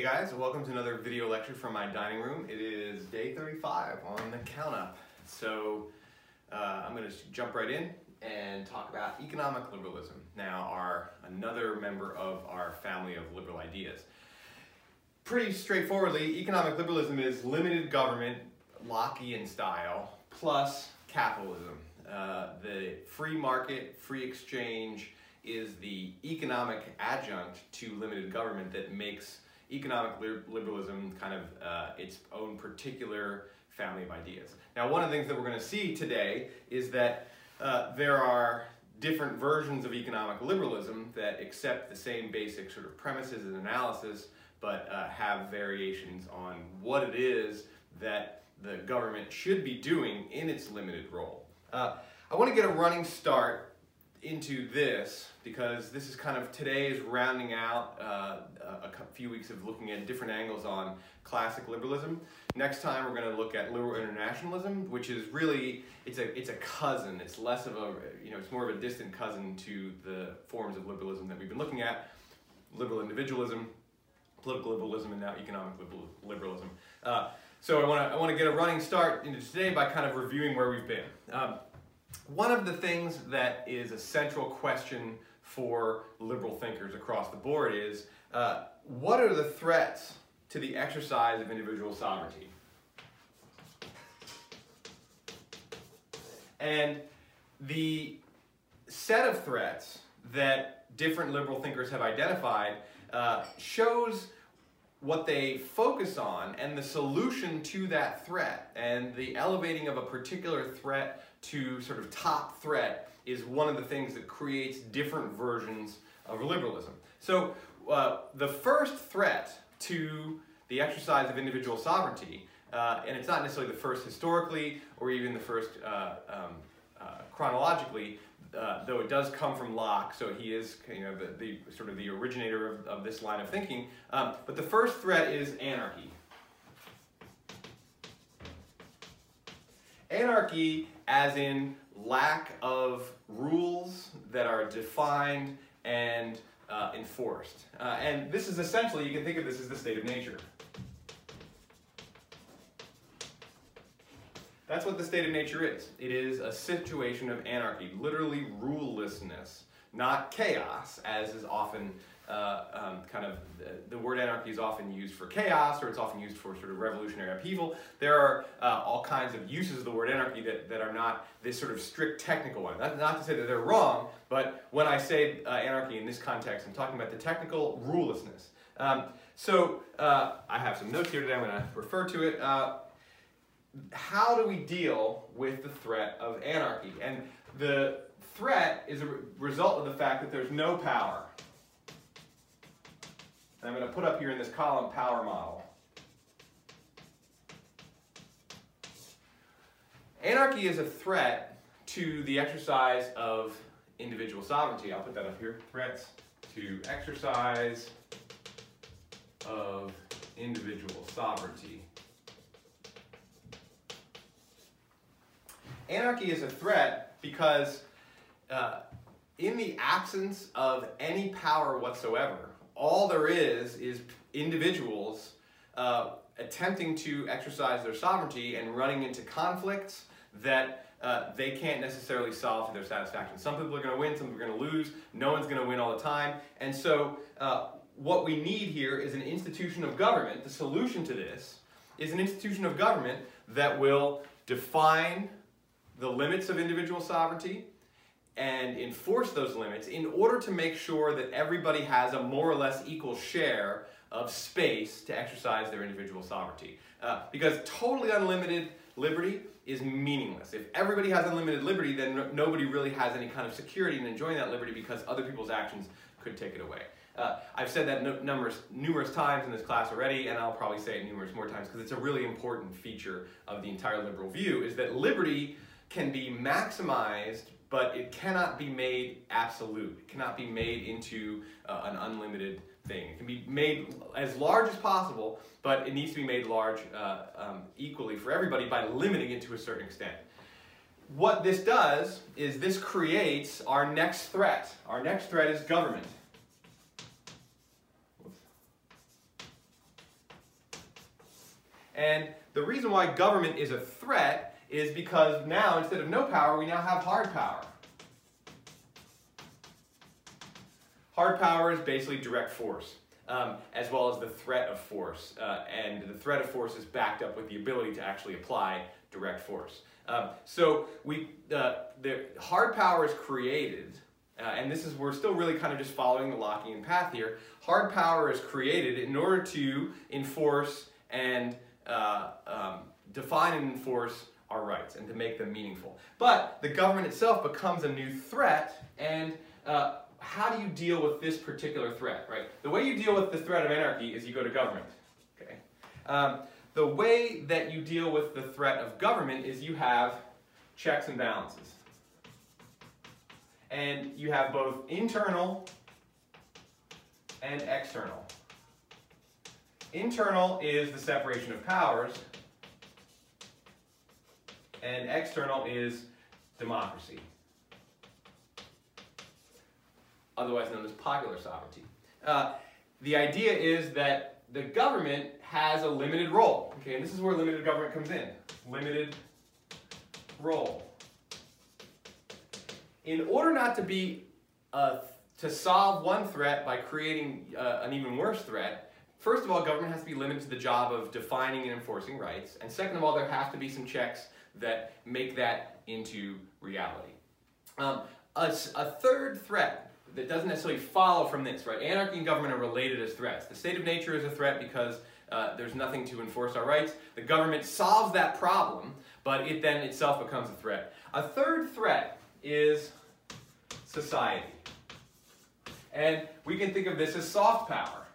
Hey guys, welcome to another video lecture from my dining room. It is day 35 on the count up. So uh, I'm going to jump right in and talk about economic liberalism. Now, our another member of our family of liberal ideas. Pretty straightforwardly, economic liberalism is limited government, Lockean style, plus capitalism. Uh, the free market, free exchange is the economic adjunct to limited government that makes economic liberalism kind of uh, its own particular family of ideas. Now, one of the things that we're going to see today is that uh, there are different versions of economic liberalism that accept the same basic sort of premises and analysis, but uh, have variations on what it is that the government should be doing in its limited role. Uh, I want to get a running start into this because this is kind of today's rounding out uh, a few weeks of looking at different angles on classic liberalism. Next time we're going to look at liberal internationalism, which is really it's a it's a cousin. It's less of a you know it's more of a distant cousin to the forms of liberalism that we've been looking at, liberal individualism, political liberalism, and now economic liberalism. Uh, so I want to I want to get a running start into today by kind of reviewing where we've been. Um, one of the things that is a central question for liberal thinkers across the board is uh, what are the threats to the exercise of individual sovereignty? And the set of threats that different liberal thinkers have identified uh, shows what they focus on and the solution to that threat and the elevating of a particular threat to sort of top threat is one of the things that creates different versions of liberalism. So uh, the first threat to the exercise of individual sovereignty, uh, and it's not necessarily the first historically or even the first uh, um, uh, chronologically, uh, though it does come from Locke, so he is you know the, the sort of the originator of, of this line of thinking. Um, but the first threat is anarchy. Anarchy, as in lack of rules that are defined and uh, enforced. Uh, and this is essentially, you can think of this as the state of nature. That's what the state of nature is. It is a situation of anarchy, literally rulelessness, not chaos, as is often uh, um, kind of the, the, word anarchy is often used for chaos or it's often used for sort of revolutionary upheaval. There are uh, all kinds of uses of the word anarchy that, that are not this sort of strict technical one. Not, not to say that they're wrong, but when I say uh, anarchy in this context, I'm talking about the technical rulelessness. Um, so uh, I have some notes here today. I'm going to refer to it. Uh, how do we deal with the threat of anarchy? And the threat is a re result of the fact that there's no power. And I'm going to put up here in this column power model. Anarchy is a threat to the exercise of individual sovereignty. I'll put that up here. Threats to exercise of individual sovereignty. Anarchy is a threat because uh, in the absence of any power whatsoever, all there is is individuals uh, attempting to exercise their sovereignty and running into conflicts that uh, they can't necessarily solve to their satisfaction. Some people are going to win, some people are going to lose. No one's going to win all the time. And so uh, what we need here is an institution of government. The solution to this is an institution of government that will define the limits of individual sovereignty and enforce those limits in order to make sure that everybody has a more or less equal share of space to exercise their individual sovereignty. Uh, because totally unlimited liberty is meaningless. If everybody has unlimited liberty, then no nobody really has any kind of security in enjoying that liberty because other people's actions could take it away. Uh, I've said that no numerous, numerous times in this class already, and I'll probably say it numerous more times because it's a really important feature of the entire liberal view, is that liberty can be maximized, but it cannot be made absolute. It cannot be made into uh, an unlimited thing. It can be made as large as possible, but it needs to be made large uh, um, equally for everybody by limiting it to a certain extent. What this does is this creates our next threat. Our next threat is government. And the reason why government is a threat is because now, instead of no power, we now have hard power. Hard power is basically direct force, um, as well as the threat of force. Uh, and the threat of force is backed up with the ability to actually apply direct force. Um, so we, uh, the hard power is created, uh, and this is, we're still really kind of just following the Lockean path here. Hard power is created in order to enforce and uh, um, define and enforce our rights and to make them meaningful. But the government itself becomes a new threat, and uh, how do you deal with this particular threat, right? The way you deal with the threat of anarchy is you go to government, okay? Um, the way that you deal with the threat of government is you have checks and balances. And you have both internal and external. Internal is the separation of powers, and external is democracy, otherwise known as popular sovereignty. Uh, the idea is that the government has a limited role. Okay, and this is where limited government comes in. Limited role. In order not to be uh, to solve one threat by creating uh, an even worse threat, first of all, government has to be limited to the job of defining and enforcing rights, and second of all, there has to be some checks that make that into reality. Um, a, a third threat that doesn't necessarily follow from this, right? Anarchy and government are related as threats. The state of nature is a threat because uh, there's nothing to enforce our rights. The government solves that problem, but it then itself becomes a threat. A third threat is society. And we can think of this as soft power.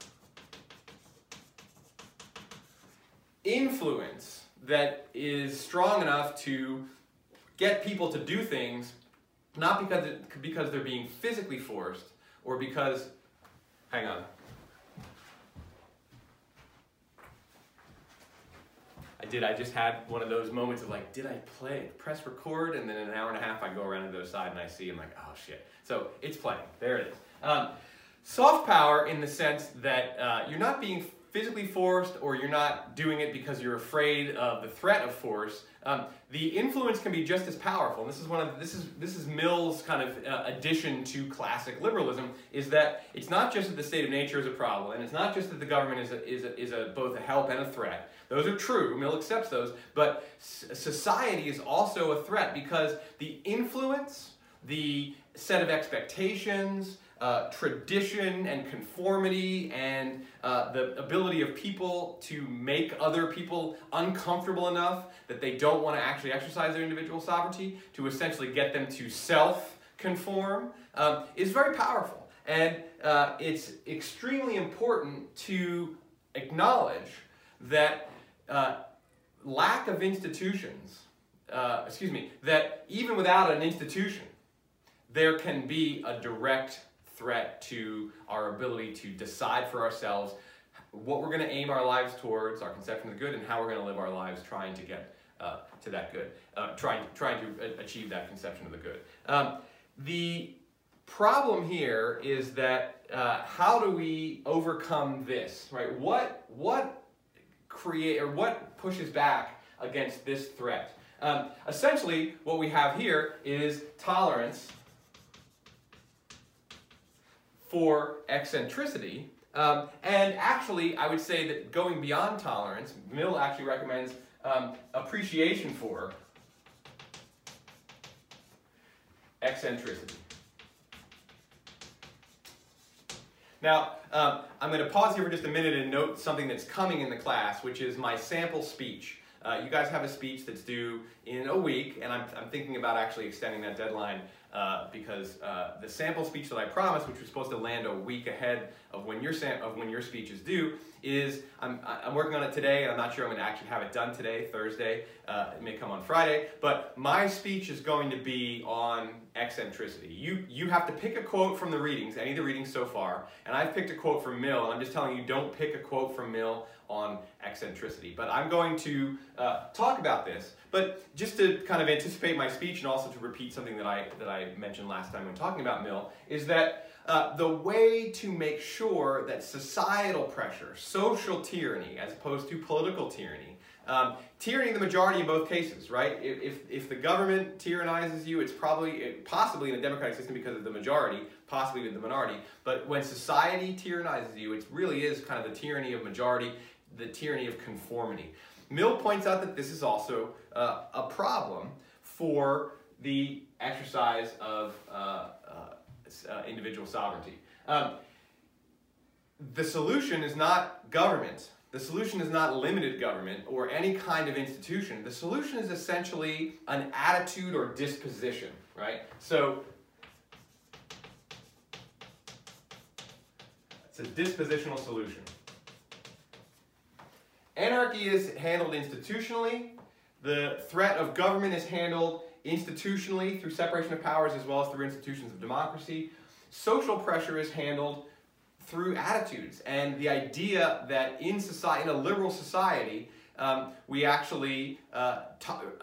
Influence that is strong enough to get people to do things not because, it, because they're being physically forced or because, hang on. I did, I just had one of those moments of like, did I play, press record? And then an hour and a half, I go around to the other side and I see, I'm like, oh shit. So it's playing, there it is. Um, soft power in the sense that uh, you're not being physically forced or you're not doing it because you're afraid of the threat of force, um, the influence can be just as powerful. And this is one of this is this is Mill's kind of uh, addition to classic liberalism is that it's not just that the state of nature is a problem, and it's not just that the government is a, is a, is a, both a help and a threat. Those are true. Mill accepts those, but society is also a threat because the influence, the set of expectations, uh, tradition and conformity and uh, the ability of people to make other people uncomfortable enough that they don't want to actually exercise their individual sovereignty to essentially get them to self-conform um, is very powerful. And uh, it's extremely important to acknowledge that uh, lack of institutions, uh, excuse me, that even without an institution, there can be a direct threat to our ability to decide for ourselves what we're going to aim our lives towards, our conception of the good, and how we're going to live our lives trying to get uh, to that good, uh, trying, trying to achieve that conception of the good. Um, the problem here is that uh, how do we overcome this, right? What, what create, or what pushes back against this threat? Um, essentially, what we have here is tolerance for eccentricity. Um, and actually, I would say that going beyond tolerance, Mill actually recommends um, appreciation for eccentricity. Now, um, I'm going to pause here for just a minute and note something that's coming in the class, which is my sample speech. Uh, you guys have a speech that's due in a week, and I'm, I'm thinking about actually extending that deadline uh, because uh, the sample speech that I promised, which was supposed to land a week ahead of when your of when your speech is due, is I'm, I'm working on it today, and I'm not sure I'm going to actually have it done today, Thursday. Uh, it may come on Friday, but my speech is going to be on eccentricity. You you have to pick a quote from the readings, any of the readings so far, and I've picked a quote from Mill, and I'm just telling you, don't pick a quote from Mill on eccentricity. But I'm going to uh, talk about this, but just to kind of anticipate my speech and also to repeat something that I that I I mentioned last time when talking about Mill, is that uh, the way to make sure that societal pressure, social tyranny, as opposed to political tyranny, um, tyranny the majority in both cases, right? If, if, the government tyrannizes you, it's probably, it, possibly in a democratic system because of the majority, possibly with the minority. But when society tyrannizes you, it really is kind of the tyranny of majority, the tyranny of conformity. Mill points out that this is also uh, a problem for the exercise of uh, uh, individual sovereignty. Um, the solution is not government the solution is not limited government or any kind of institution. The solution is essentially an attitude or disposition, right? So it's a dispositional solution. Anarchy is handled institutionally. The threat of government is handled institutionally through separation of powers as well as through institutions of democracy. Social pressure is handled through attitudes and the idea that in society, in a liberal society, um, we actually uh,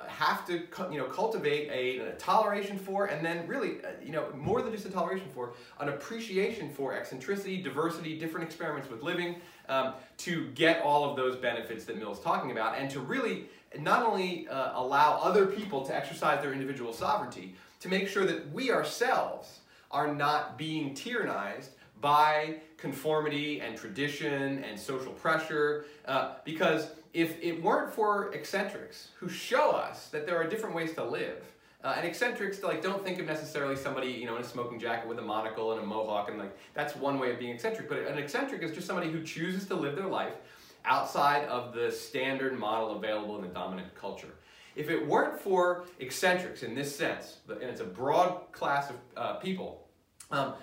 have to you know cultivate a, a, toleration for and then really uh, you know more than just a toleration for an appreciation for eccentricity diversity different experiments with living um, to get all of those benefits that Mill's talking about and to really not only uh, allow other people to exercise their individual sovereignty to make sure that we ourselves are not being tyrannized by conformity and tradition and social pressure. Uh, because if it weren't for eccentrics who show us that there are different ways to live, uh, and eccentrics like don't think of necessarily somebody you know in a smoking jacket with a monocle and a mohawk and like that's one way of being eccentric. But an eccentric is just somebody who chooses to live their life outside of the standard model available in the dominant culture. If it weren't for eccentrics in this sense, and it's a broad class of uh, people, um,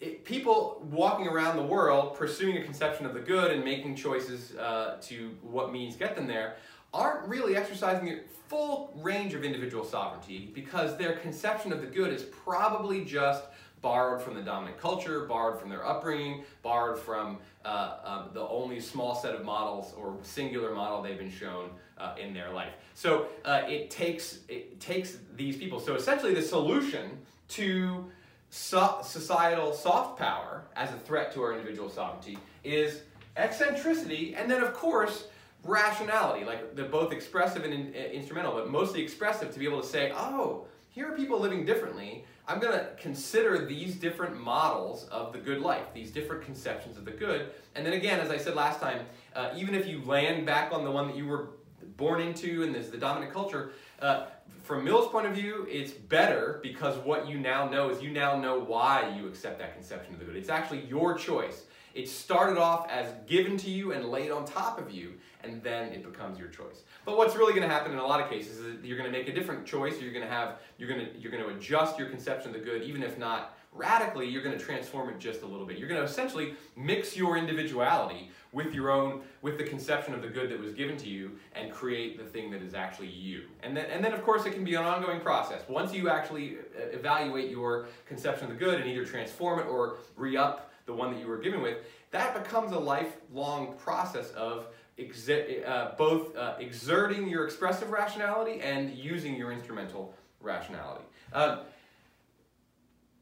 it, people walking around the world pursuing a conception of the good and making choices uh, to what means get them there aren't really exercising the full range of individual sovereignty because their conception of the good is probably just borrowed from the dominant culture, borrowed from their upbringing, borrowed from uh, um, the only small set of models or singular model they've been shown uh, in their life. So uh, it takes it takes these people. So essentially, the solution to so societal soft power as a threat to our individual sovereignty is eccentricity, and then of course rationality, like they're both expressive and in, uh, instrumental, but mostly expressive to be able to say, oh, here are people living differently. I'm going to consider these different models of the good life, these different conceptions of the good. And then again, as I said last time, uh, even if you land back on the one that you were born into and is the dominant culture, uh, from Mill's point of view, it's better because what you now know is you now know why you accept that conception of the good. It's actually your choice. It started off as given to you and laid on top of you, and then it becomes your choice. But what's really going to happen in a lot of cases is you're going to make a different choice. You're going to have you're going to you're going to adjust your conception of the good, even if not radically. You're going to transform it just a little bit. You're going to essentially mix your individuality with your own, with the conception of the good that was given to you and create the thing that is actually you. And then, and then of course, it can be an ongoing process. Once you actually uh, evaluate your conception of the good and either transform it or re-up the one that you were given with, that becomes a lifelong process of uh, both uh, exerting your expressive rationality and using your instrumental rationality. Uh,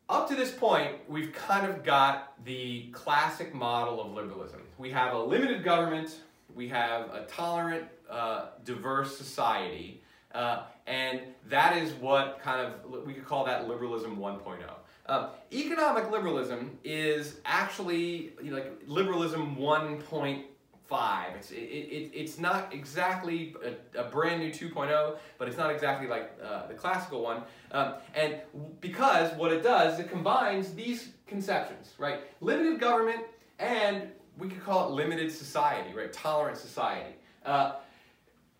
up to this point, we've kind of got the classic model of liberalism. We have a limited government, we have a tolerant, uh, diverse society, uh, and that is what kind of, we could call that liberalism 1.0. Uh, economic liberalism is actually you know, like liberalism 1.0 five. It's, it, it, it's not exactly a, a, brand new 2.0, but it's not exactly like uh, the classical one. Um, and because what it does, it combines these conceptions, right? Limited government and we could call it limited society, right? Tolerant society. Uh,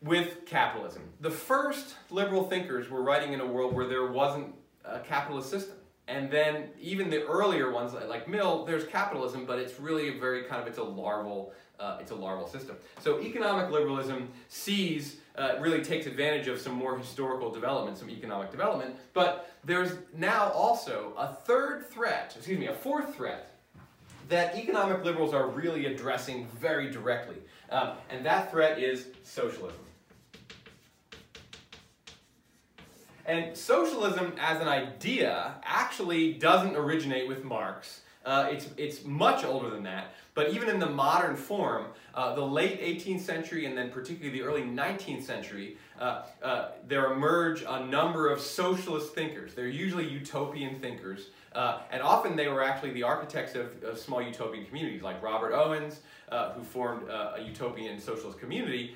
with capitalism. The first liberal thinkers were writing in a world where there wasn't a capitalist system. And then even the earlier ones like Mill, there's capitalism, but it's really a very kind of, it's a larval uh, it's a larval system. So economic liberalism sees, uh, really takes advantage of some more historical development, some economic development, but there's now also a third threat, excuse me, a fourth threat that economic liberals are really addressing very directly. Um, and that threat is socialism. and socialism as an idea actually doesn't originate with Marx. Uh, it's, it's much older than that. But even in the modern form, uh, the late 18th century and then particularly the early 19th century, uh, uh, there emerge a number of socialist thinkers. They're usually utopian thinkers. Uh, and often they were actually the architects of, of small utopian communities, like Robert Owens, uh, who formed uh, a utopian socialist community.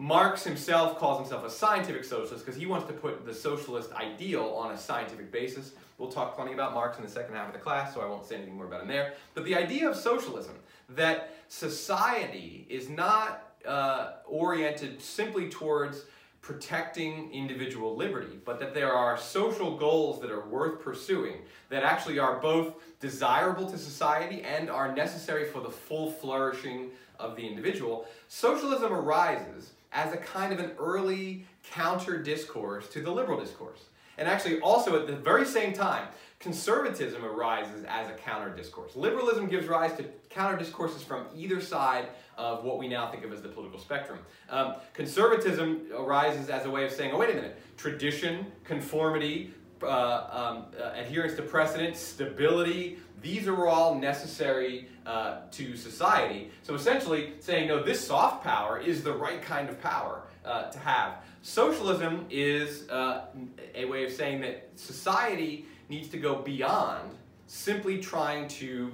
Marx himself calls himself a scientific socialist because he wants to put the socialist ideal on a scientific basis. We'll talk plenty about Marx in the second half of the class, so I won't say anything more about him there. But the idea of socialism, that society is not uh, oriented simply towards protecting individual liberty, but that there are social goals that are worth pursuing that actually are both desirable to society and are necessary for the full flourishing of the individual, socialism arises as a kind of an early counter discourse to the liberal discourse. And actually, also at the very same time, conservatism arises as a counter discourse. Liberalism gives rise to counter discourses from either side of what we now think of as the political spectrum. Um, conservatism arises as a way of saying, oh, wait a minute, tradition, conformity, uh, um, uh, adherence to precedent, stability, these are all necessary uh, to society. So essentially saying, no, this soft power is the right kind of power uh, to have. Socialism is uh, a way of saying that society needs to go beyond simply trying to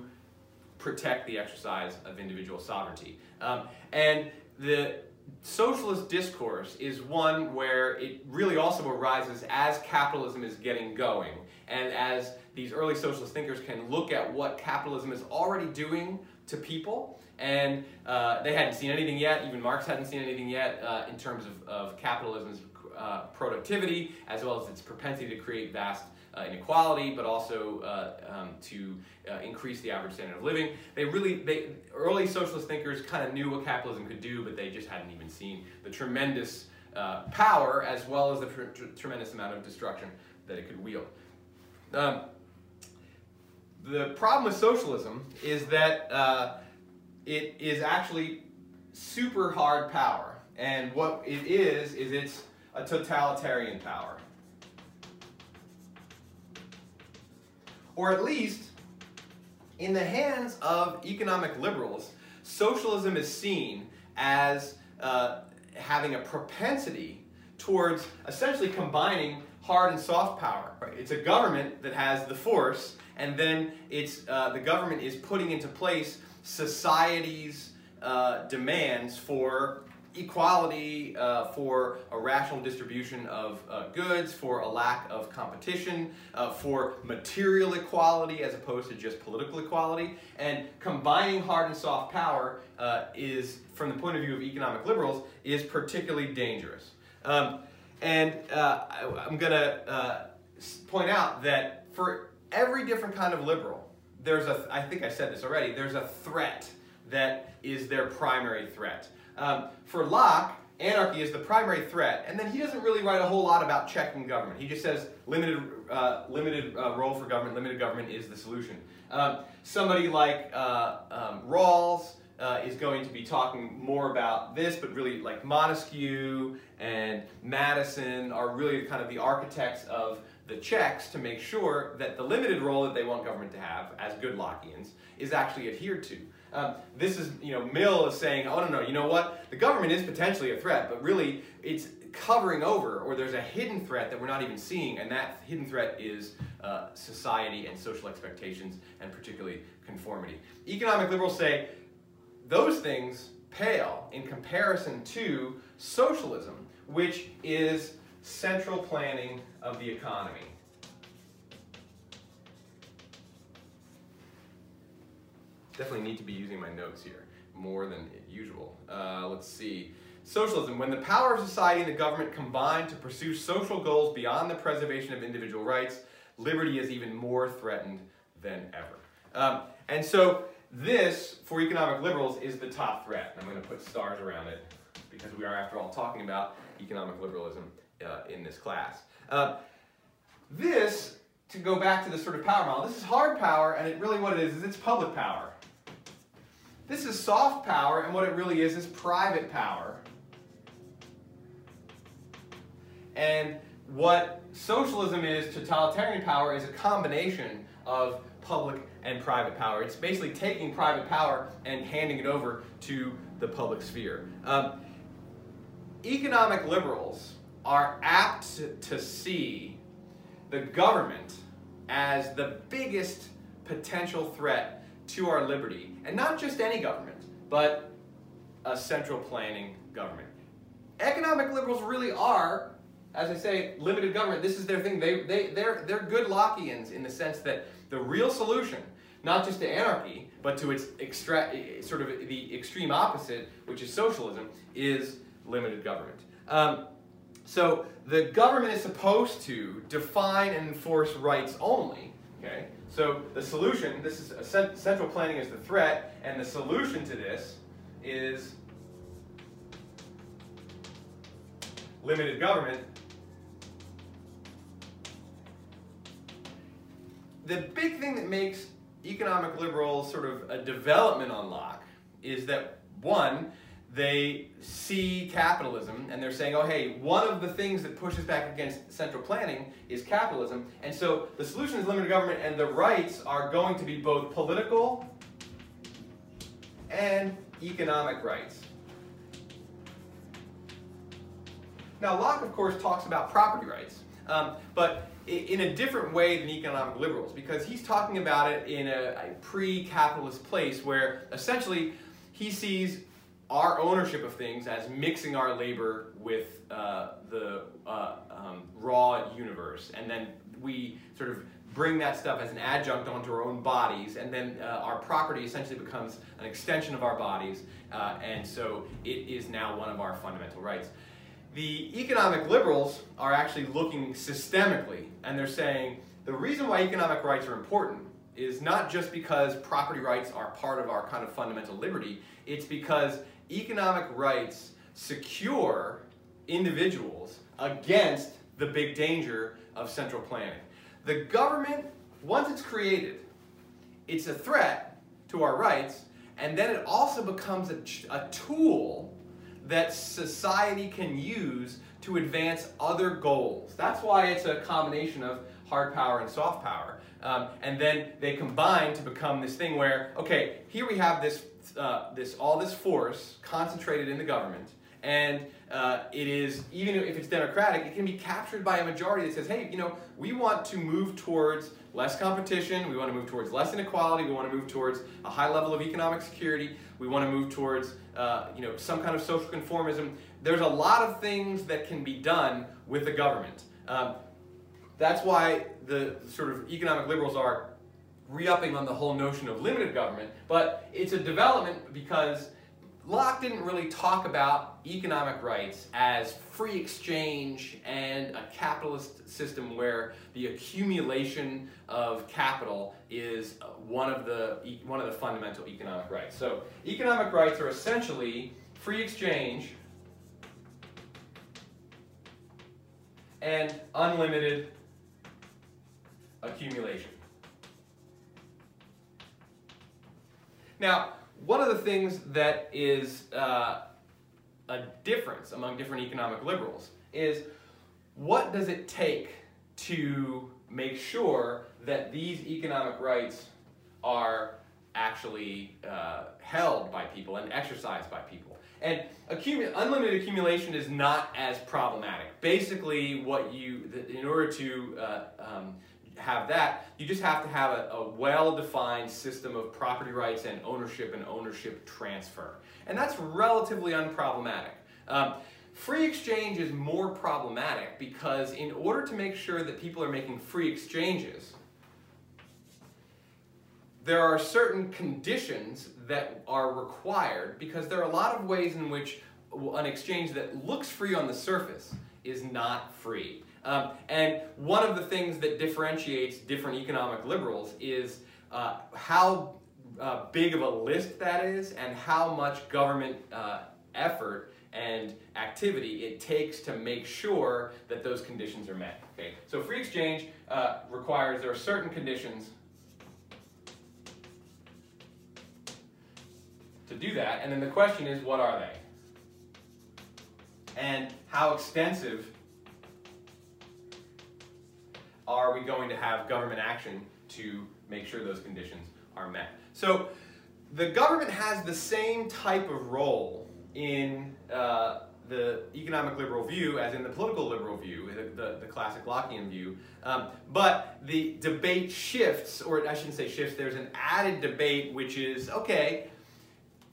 protect the exercise of individual sovereignty. Um, and the socialist discourse is one where it really also arises as capitalism is getting going and as these early socialist thinkers can look at what capitalism is already doing to people. And uh, they hadn't seen anything yet. Even marx hadn't seen anything yet uh, in terms of, of capitalism's uh, productivity as well as its propensity to create vast inequality, but also uh, um, to uh, increase the average standard of living. They really, they early socialist thinkers kind of knew what capitalism could do, but they just hadn't even seen the tremendous uh, power as well as the tr tr tremendous amount of destruction that it could wield. Um, the problem with socialism is that uh, it is actually super hard power. And what it is, is it's a totalitarian power. Or at least in the hands of economic liberals, socialism is seen as uh, having a propensity towards essentially combining hard and soft power. It's a government that has the force, and then it's uh, the government is putting into place society's uh, demands for equality, uh, for a rational distribution of uh, goods, for a lack of competition, uh, for material equality as opposed to just political equality. And combining hard and soft power uh, is, from the point of view of economic liberals, is particularly dangerous. Um, and uh, I, am going to uh, point out that for every different kind of liberal, there's a, I think I said this already, there's a threat that is their primary threat. Um, for Locke, anarchy is the primary threat, and then he doesn't really write a whole lot about checking government. He just says limited, uh, limited uh, role for government, limited government is the solution. Um, somebody like uh, um, Rawls uh, is going to be talking more about this, but really like Montesquieu and Madison are really kind of the architects of the checks to make sure that the limited role that they want government to have as good Lockeans is actually adhered to. Um, this is, you know, Mill is saying, oh, no, no, you know what? The government is potentially a threat, but really it's covering over, or there's a hidden threat that we're not even seeing, and that hidden threat is uh, society and social expectations, and particularly conformity. Economic liberals say those things pale in comparison to socialism, which is central planning of the economy. Definitely need to be using my notes here more than usual. Uh, let's see. Socialism, when the power of society and the government combine to pursue social goals beyond the preservation of individual rights, liberty is even more threatened than ever. Um, and so this, for economic liberals, is the top threat. I'm going to put stars around it because we are, after all, talking about economic liberalism uh, in this class. Uh, this, to go back to the sort of power model, this is hard power, and it really what it is, is it's public power. This is soft power, and what it really is is private power. And what socialism is, totalitarian power, is a combination of public and private power. It's basically taking private power and handing it over to the public sphere. Um, economic liberals are apt to see the government as the biggest potential threat to our liberty. And not just any government, but a central planning government. Economic liberals really are, as I say, limited government. This is their thing. They, they, they're, they're good Lockeans in the sense that the real solution, not just to anarchy, but to its extra, sort of the extreme opposite, which is socialism, is limited government. Um, so the government is supposed to define and enforce rights only. Okay. So the solution, this is central planning is the threat, and the solution to this is limited government. The big thing that makes economic liberals sort of a development on Locke is that one, they see capitalism and they're saying, oh, hey, one of the things that pushes back against central planning is capitalism. And so the solution is limited government, and the rights are going to be both political and economic rights. Now, Locke, of course, talks about property rights, um, but in a different way than economic liberals, because he's talking about it in a, a pre-capitalist place where essentially he sees our ownership of things as mixing our labor with uh, the uh, um, raw universe, and then we sort of bring that stuff as an adjunct onto our own bodies, and then uh, our property essentially becomes an extension of our bodies, uh, and so it is now one of our fundamental rights. The economic liberals are actually looking systemically, and they're saying the reason why economic rights are important is not just because property rights are part of our kind of fundamental liberty, it's because economic rights secure individuals against the big danger of central planning. The government, once it's created, it's a threat to our rights, and then it also becomes a, a tool that society can use to advance other goals. That's why it's a combination of hard power and soft power. Um, and then they combine to become this thing where, okay, here we have this, uh, this all this force concentrated in the government, and uh, it is, even if it's democratic, it can be captured by a majority that says, hey, you know, we want to move towards less competition, we want to move towards less inequality, we want to move towards a high level of economic security, we want to move towards uh, you know, some kind of social conformism. There's a lot of things that can be done with the government. Um, that's why the sort of economic liberals are re-upping on the whole notion of limited government, but it's a development because Locke didn't really talk about economic rights as free exchange and a capitalist system where the accumulation of capital is one of the one of the fundamental economic rights. So economic rights are essentially free exchange and unlimited accumulation. Now, one of the things that is uh, a difference among different economic liberals is what does it take to make sure that these economic rights are actually uh, held by people and exercised by people. And unlimited accumulation is not as problematic. Basically, what you, in order to uh, um, have that, you just have to have a, a well-defined system of property rights and ownership and ownership transfer. And that's relatively unproblematic. Um, free exchange is more problematic because in order to make sure that people are making free exchanges, there are certain conditions that are required because there are a lot of ways in which an exchange that looks free on the surface is not free. Um, and one of the things that differentiates different economic liberals is uh, how uh, big of a list that is and how much government uh, effort and activity it takes to make sure that those conditions are met. Okay, so free exchange uh, requires there are certain conditions to do that, and then the question is, what are they? And how extensive are we going to have government action to make sure those conditions are met? So the government has the same type of role in uh, the economic liberal view as in the political liberal view, the, the, the classic Lockean view. Um, but the debate shifts, or I shouldn't say shifts, there's an added debate which is, okay,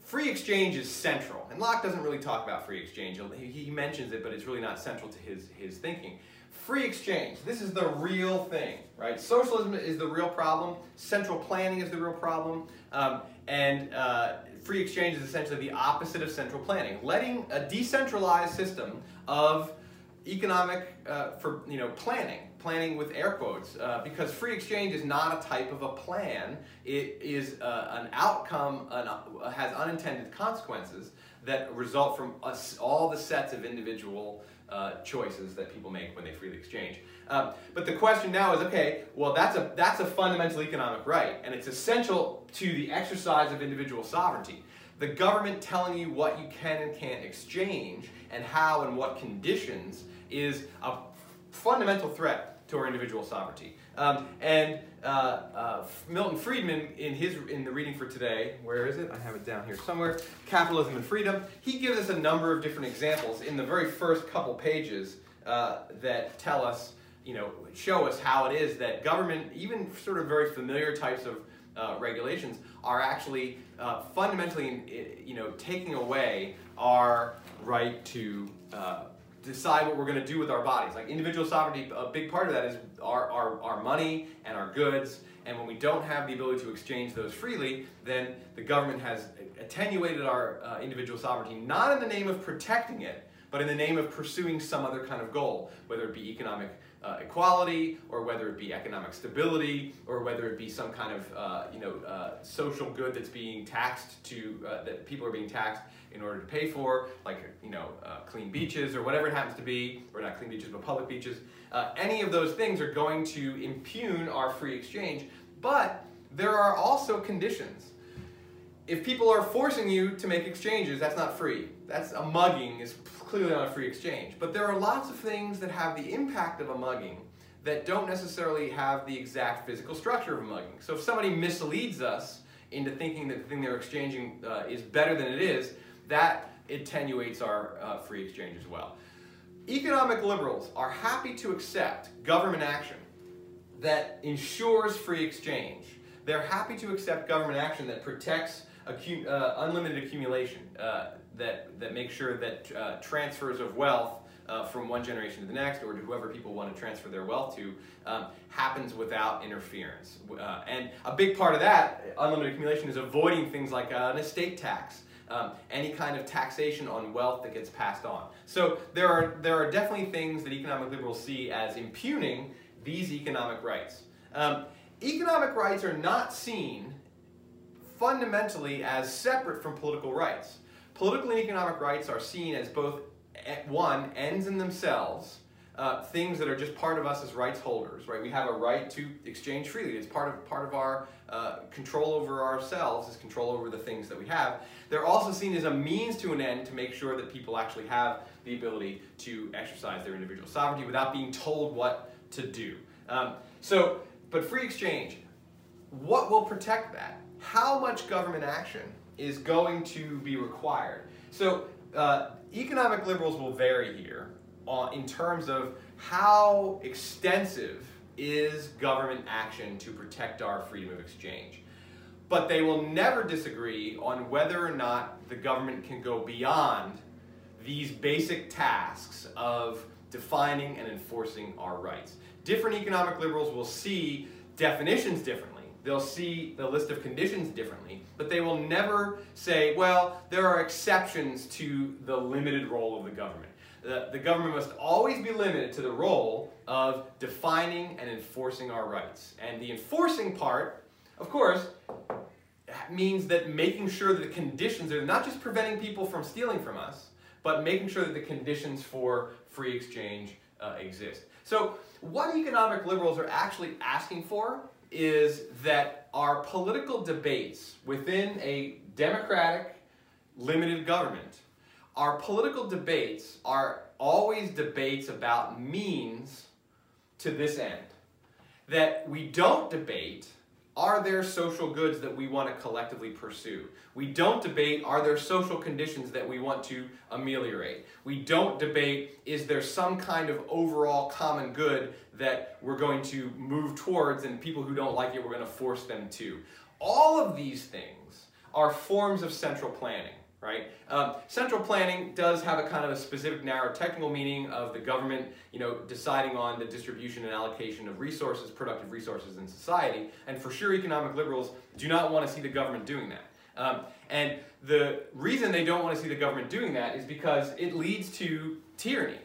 free exchange is central. And Locke doesn't really talk about free exchange. He, he mentions it, but it's really not central to his, his thinking. Free exchange, this is the real thing, right? Socialism is the real problem. Central planning is the real problem. Um, and uh, free exchange is essentially the opposite of central planning. Letting a decentralized system of economic, uh, for you know, planning, planning with air quotes, uh, because free exchange is not a type of a plan. It is uh, an outcome, an, uh, has unintended consequences that result from us, all the sets of individual uh, choices that people make when they freely exchange. Um, but the question now is, okay, well that's a that's a fundamental economic right, and it's essential to the exercise of individual sovereignty. The government telling you what you can and can't exchange and how and what conditions is a fundamental threat to our individual sovereignty. Um, and uh, uh, Milton Friedman, in his in the reading for today, where is it? I have it down here somewhere. Capitalism and Freedom. He gives us a number of different examples in the very first couple pages uh, that tell us, you know, show us how it is that government, even sort of very familiar types of uh, regulations, are actually uh, fundamentally, you know, taking away our right to uh, decide what we're going to do with our bodies. Like individual sovereignty, a big part of that is our, our, our money and our goods. And when we don't have the ability to exchange those freely, then the government has attenuated our uh, individual sovereignty, not in the name of protecting it, but in the name of pursuing some other kind of goal, whether it be economic uh, equality, or whether it be economic stability, or whether it be some kind of uh, you know uh, social good that's being taxed to uh, that people are being taxed in order to pay for, like you know uh, clean beaches or whatever it happens to be, or not clean beaches but public beaches. Uh, any of those things are going to impugn our free exchange, but there are also conditions. If people are forcing you to make exchanges, that's not free. That's a mugging is clearly not a free exchange. But there are lots of things that have the impact of a mugging that don't necessarily have the exact physical structure of a mugging. So if somebody misleads us into thinking that the thing they're exchanging uh, is better than it is, that attenuates our uh, free exchange as well. Economic liberals are happy to accept government action that ensures free exchange. They're happy to accept government action that protects uh, unlimited accumulation, uh, that, that makes sure that uh, transfers of wealth uh, from one generation to the next or to whoever people want to transfer their wealth to um, happens without interference. Uh, and a big part of that, unlimited accumulation, is avoiding things like uh, an estate tax. Um, any kind of taxation on wealth that gets passed on. So there are, there are definitely things that economic liberals see as impugning these economic rights. Um, economic rights are not seen fundamentally as separate from political rights. Political and economic rights are seen as both, eh, one, ends in themselves, uh, things that are just part of us as rights holders, right? We have a right to exchange freely. It's part of part of our uh, control over ourselves is control over the things that we have. They're also seen as a means to an end to make sure that people actually have the ability to exercise their individual sovereignty without being told what to do. Um, so, but free exchange, what will protect that? how much government action is going to be required. So uh, economic liberals will vary here on, in terms of how extensive is government action to protect our freedom of exchange. But they will never disagree on whether or not the government can go beyond these basic tasks of defining and enforcing our rights. Different economic liberals will see definitions differently They'll see the list of conditions differently, but they will never say, well, there are exceptions to the limited role of the government. The, the government must always be limited to the role of defining and enforcing our rights. And the enforcing part, of course, means that making sure that the conditions are not just preventing people from stealing from us, but making sure that the conditions for free exchange uh, exist. So, what economic liberals are actually asking for is that our political debates within a democratic, limited government, our political debates are always debates about means to this end. that we don't debate are there social goods that we want to collectively pursue? We don't debate are there social conditions that we want to ameliorate? We don't debate is there some kind of overall common good that we're going to move towards and people who don't like it we're going to force them to. All of these things are forms of central planning right? Um, central planning does have a kind of a specific narrow technical meaning of the government, you know, deciding on the distribution and allocation of resources, productive resources in society. And for sure, economic liberals do not want to see the government doing that. Um, and the reason they don't want to see the government doing that is because it leads to tyranny.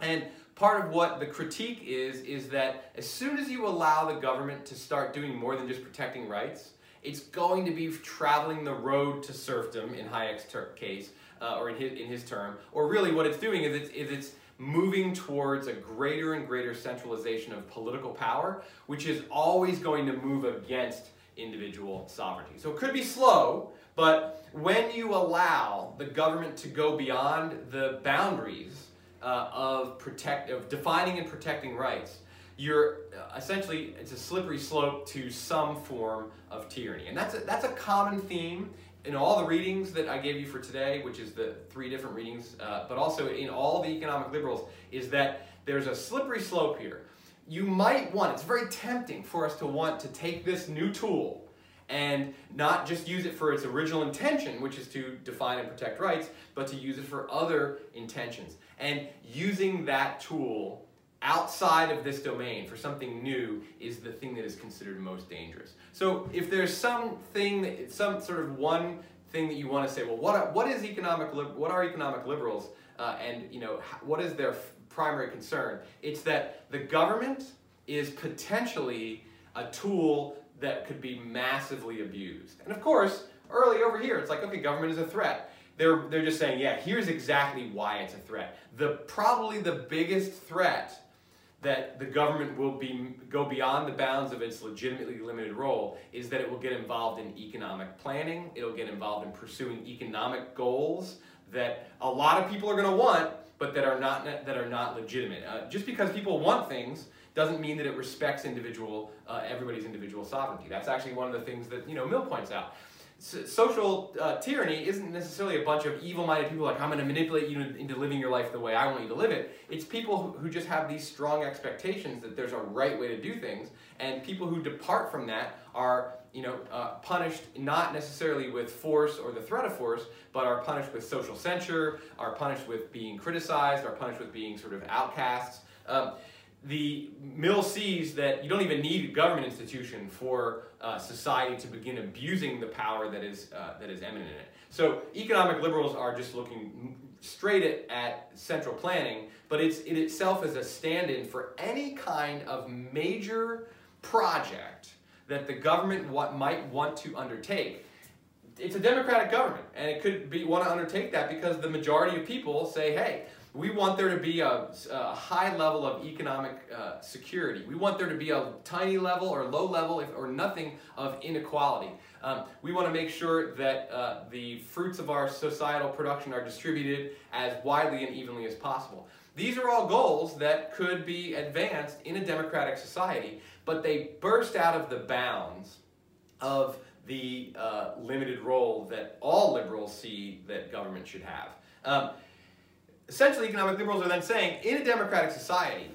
And part of what the critique is, is that as soon as you allow the government to start doing more than just protecting rights, it's going to be traveling the road to serfdom in Hayek's case, uh, or in his, in his term. Or really what it's doing is it's, is it's moving towards a greater and greater centralization of political power, which is always going to move against individual sovereignty. So it could be slow, but when you allow the government to go beyond the boundaries uh, of, protect, of defining and protecting rights, you're uh, essentially it's a slippery slope to some form of tyranny. And that's a, that's a common theme in all the readings that i gave you for today which is the three different readings uh, but also in all the economic liberals is that there's a slippery slope here. You might want it's very tempting for us to want to take this new tool and not just use it for its original intention, which is to define and protect rights, but to use it for other intentions. And using that tool outside of this domain for something new is the thing that is considered most dangerous. So if there's something, that, some sort of one thing that you want to say, well, what are, what is economic, what are economic liberals, uh, and you know, what is their primary concern? It's that the government is potentially a tool that could be massively abused. And of course, early over here, it's like, okay, government is a threat. They're, they're just saying, yeah, here's exactly why it's a threat. The probably the biggest threat that the government will be go beyond the bounds of its legitimately limited role is that it will get involved in economic planning. It'll get involved in pursuing economic goals that a lot of people are going to want, but that are not that are not legitimate. Uh, just because people want things doesn't mean that it respects individual uh, everybody's individual sovereignty. That's actually one of the things that you know Mill points out social uh, tyranny isn't necessarily a bunch of evil-minded people like I'm going to manipulate you into living your life the way I want you to live it. It's people who just have these strong expectations that there's a right way to do things, and people who depart from that are you know uh, punished not necessarily with force or the threat of force, but are punished with social censure, are punished with being criticized, are punished with being sort of outcasts. Um, the Mill sees that you don't even need a government institution for uh, society to begin abusing the power that is, uh, that is eminent in it. So economic liberals are just looking straight at, at central planning, but it's, in itself as a stand-in for any kind of major project that the government what might want to undertake. It's a democratic government, and it could be want to undertake that because the majority of people say, hey, we want there to be a, a high level of economic uh, security. We want there to be a tiny level or low level if, or nothing of inequality. Um, we want to make sure that uh, the fruits of our societal production are distributed as widely and evenly as possible. These are all goals that could be advanced in a democratic society, but they burst out of the bounds of the uh, limited role that all liberals see that government should have. Um, essentially economic liberals are then saying in a democratic society,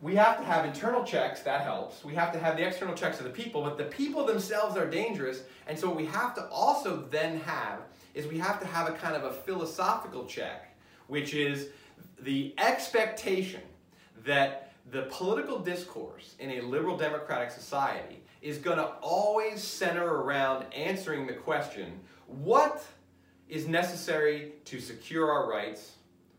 we have to have internal checks, that helps. We have to have the external checks of the people, but the people themselves are dangerous. And so what we have to also then have is we have to have a kind of a philosophical check, which is the expectation that the political discourse in a liberal democratic society is going to always center around answering the question, what is necessary to secure our rights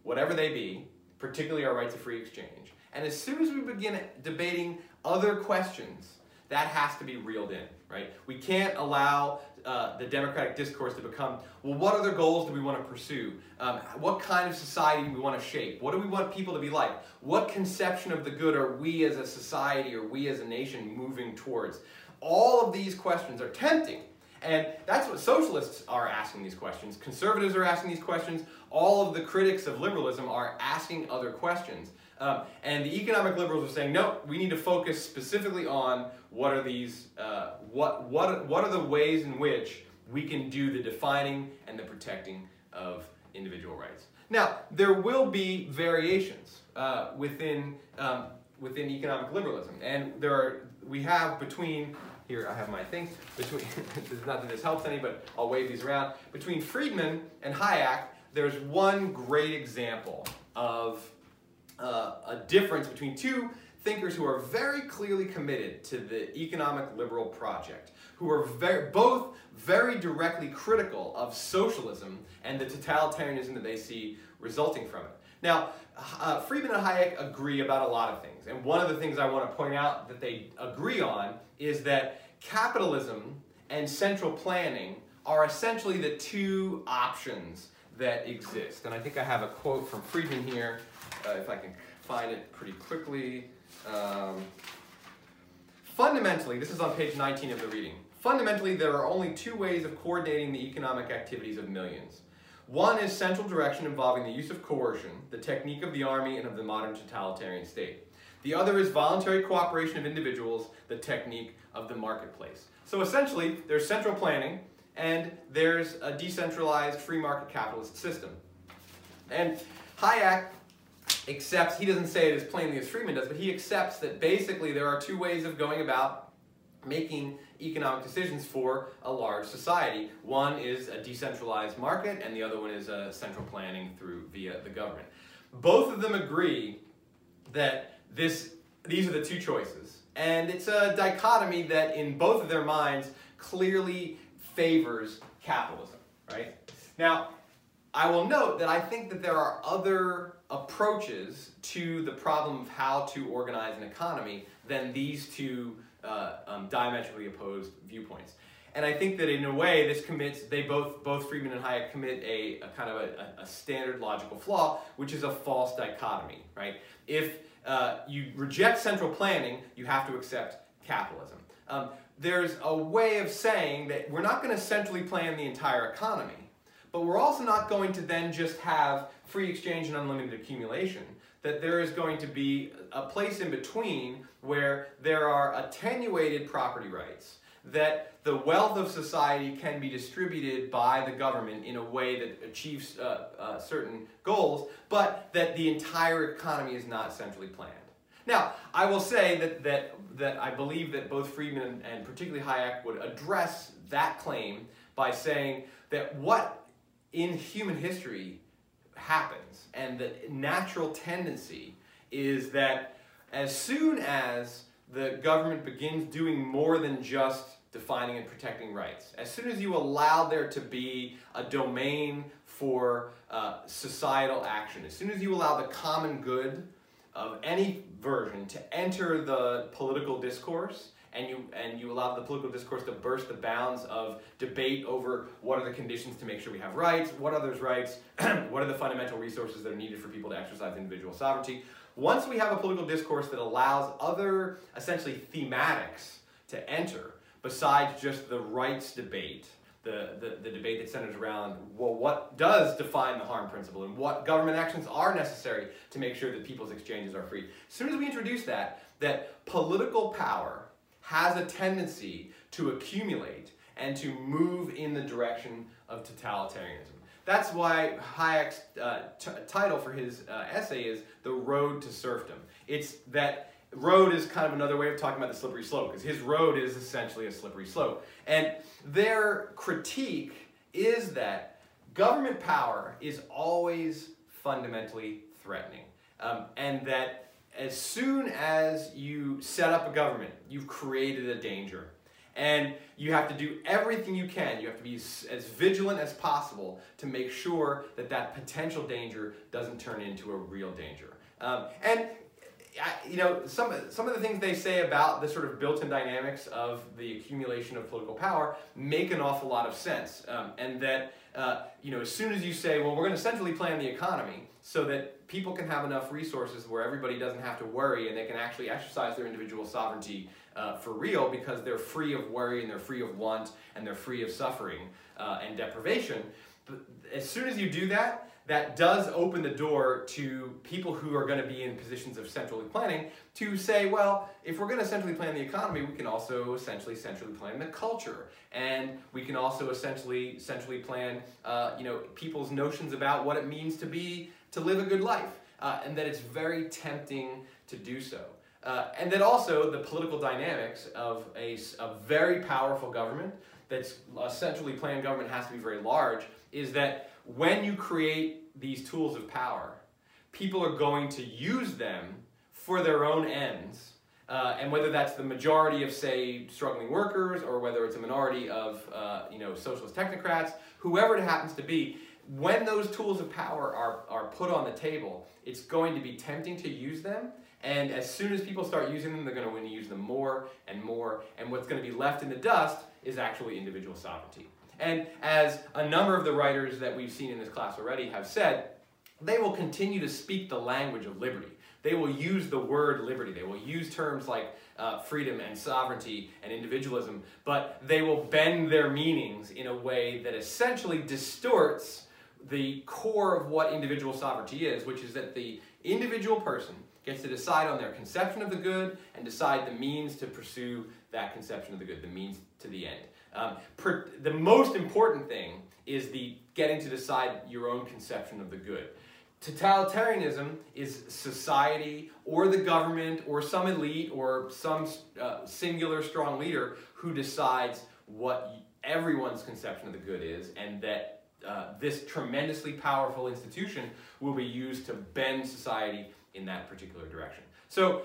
whatever they be, particularly our rights of free exchange. And as soon as we begin debating other questions, that has to be reeled in, right? We can't allow uh, the democratic discourse to become, well, what other goals do we want to pursue? Um, what kind of society do we want to shape? What do we want people to be like? What conception of the good are we as a society or we as a nation moving towards? All of these questions are tempting, and that's what socialists are asking these questions. Conservatives are asking these questions. All of the critics of liberalism are asking other questions. Um, and the economic liberals are saying, no, we need to focus specifically on what are these, uh, what, what, what are the ways in which we can do the defining and the protecting of individual rights. Now, there will be variations uh, within, um, within economic liberalism. And there are, we have between, here I have my thing, between, not that this helps any, but I'll wave these around. Between Friedman and Hayek, there's one great example of uh, a difference between two thinkers who are very clearly committed to the economic liberal project, who are very, both very directly critical of socialism and the totalitarianism that they see resulting from it. Now, uh, Friedman and Hayek agree about a lot of things, and one of the things I want to point out that they agree on is that capitalism and central planning are essentially the two options that exist. And I think I have a quote from Friedman here, uh, if I can find it pretty quickly. Um, fundamentally, this is on page 19 of the reading. Fundamentally, there are only two ways of coordinating the economic activities of millions. One is central direction involving the use of coercion, the technique of the army and of the modern totalitarian state. The other is voluntary cooperation of individuals, the technique of the marketplace. So essentially, there's central planning and there's a decentralized free market capitalist system. And Hayek accepts, he doesn't say it as plainly as Friedman does, but he accepts that basically there are two ways of going about making economic decisions for a large society. One is a decentralized market, and the other one is a central planning through via the government. Both of them agree that this, these are the two choices. And it's a dichotomy that in both of their minds clearly favors capitalism, right? Now, I will note that I think that there are other approaches to the problem of how to organize an economy than these two uh, um, diametrically opposed viewpoints. And I think that in a way, this commits, they both, both Friedman and Hayek commit a, a kind of a, a, standard logical flaw, which is a false dichotomy, right? If uh, you reject central planning, you have to accept capitalism. Um, there's a way of saying that we're not going to centrally plan the entire economy, but we're also not going to then just have free exchange and unlimited accumulation. That there is going to be a place in between where there are attenuated property rights, that the wealth of society can be distributed by the government in a way that achieves uh, uh, certain goals, but that the entire economy is not centrally planned. Now, I will say that, that, that I believe that both Friedman and particularly Hayek would address that claim by saying that what in human history happens. And the natural tendency is that as soon as the government begins doing more than just defining and protecting rights, as soon as you allow there to be a domain for uh, societal action, as soon as you allow the common good of any version to enter the political discourse and you and you allow the political discourse to burst the bounds of debate over what are the conditions to make sure we have rights, what are those rights, what are the fundamental resources that are needed for people to exercise individual sovereignty. Once we have a political discourse that allows other essentially thematics to enter besides just the rights debate the, the, the debate that centers around, well, what does define the harm principle and what government actions are necessary to make sure that people's exchanges are free. As soon as we introduce that, that political power has a tendency to accumulate and to move in the direction of totalitarianism. That's why Hayek's uh, title for his uh, essay is The Road to Serfdom. It's that road is kind of another way of talking about the slippery slope because his road is essentially a slippery slope. And their critique is that government power is always fundamentally threatening. Um, and that as soon as you set up a government, you've created a danger. And you have to do everything you can. You have to be as vigilant as possible to make sure that that potential danger doesn't turn into a real danger. Um, and you know, some, some of the things they say about the sort of built-in dynamics of the accumulation of political power make an awful lot of sense. Um, and that, uh, you know, as soon as you say, well, we're going to centrally plan the economy so that people can have enough resources where everybody doesn't have to worry and they can actually exercise their individual sovereignty uh, for real because they're free of worry and they're free of want and they're free of suffering uh, and deprivation. But as soon as you do that, that does open the door to people who are going to be in positions of centrally planning to say, well, if we're going to centrally plan the economy, we can also essentially centrally plan the culture, and we can also essentially centrally plan, uh, you know, people's notions about what it means to be to live a good life, uh, and that it's very tempting to do so. Uh, and that also the political dynamics of a, a very powerful government that's a centrally planned government has to be very large is that when you create these tools of power, people are going to use them for their own ends. Uh, and whether that's the majority of, say, struggling workers, or whether it's a minority of, uh, you know, socialist technocrats, whoever it happens to be, when those tools of power are, are put on the table, it's going to be tempting to use them. And as soon as people start using them, they're going to want to use them more and more. And what's going to be left in the dust is actually individual sovereignty. And as a number of the writers that we've seen in this class already have said, they will continue to speak the language of liberty. They will use the word liberty. They will use terms like uh, freedom and sovereignty and individualism, but they will bend their meanings in a way that essentially distorts the core of what individual sovereignty is, which is that the individual person gets to decide on their conception of the good and decide the means to pursue that conception of the good, the means to the end. Um, per, the most important thing is the getting to decide your own conception of the good. Totalitarianism is society or the government or some elite or some uh, singular strong leader who decides what everyone's conception of the good is and that uh, this tremendously powerful institution will be used to bend society in that particular direction. So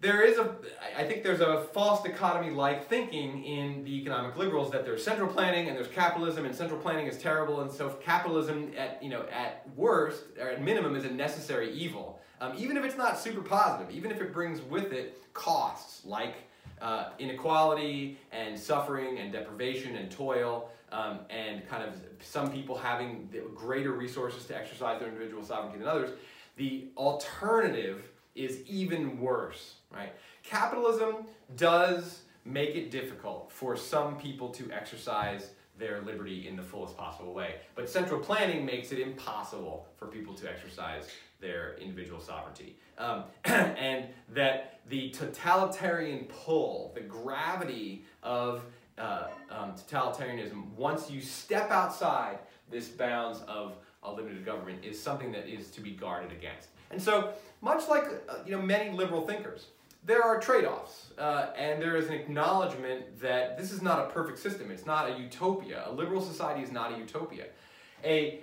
there is a, I think there's a false dichotomy-like thinking in the economic liberals that there's central planning and there's capitalism and central planning is terrible and so capitalism at, you know, at worst or at minimum is a necessary evil. Um, even if it's not super positive, even if it brings with it costs like uh, inequality and suffering and deprivation and toil um, and kind of some people having greater resources to exercise their individual sovereignty than others, the alternative is even worse, right? Capitalism does make it difficult for some people to exercise their liberty in the fullest possible way. But central planning makes it impossible for people to exercise their individual sovereignty. Um, and that the totalitarian pull, the gravity of uh, um, totalitarianism, once you step outside this bounds of a limited government, is something that is to be guarded against. And so, much like uh, you know many liberal thinkers, there are trade-offs, uh, and there is an acknowledgement that this is not a perfect system. It's not a utopia. A liberal society is not a utopia. A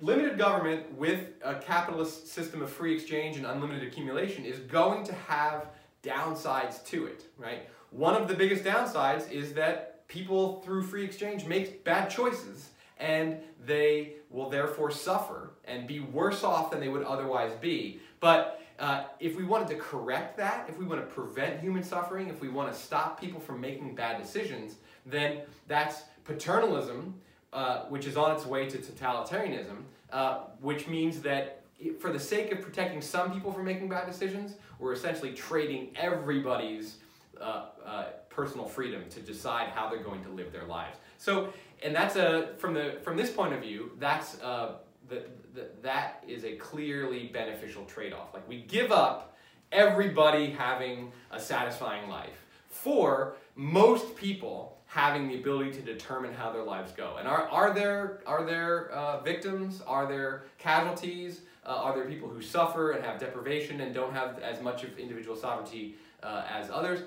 limited government with a capitalist system of free exchange and unlimited accumulation is going to have downsides to it, right? One of the biggest downsides is that people through free exchange make bad choices and they will therefore suffer and be worse off than they would otherwise be. But uh, if we wanted to correct that, if we want to prevent human suffering, if we want to stop people from making bad decisions, then that's paternalism, uh, which is on its way to totalitarianism, uh, which means that for the sake of protecting some people from making bad decisions, we're essentially trading everybody's uh, uh, personal freedom to decide how they're going to live their lives. So, and that's a from the from this point of view, that's uh, the, the, that is a clearly beneficial trade-off. Like we give up everybody having a satisfying life for most people having the ability to determine how their lives go. And are, are there, are there uh, victims? Are there casualties? Uh, are there people who suffer and have deprivation and don't have as much of individual sovereignty uh, as others?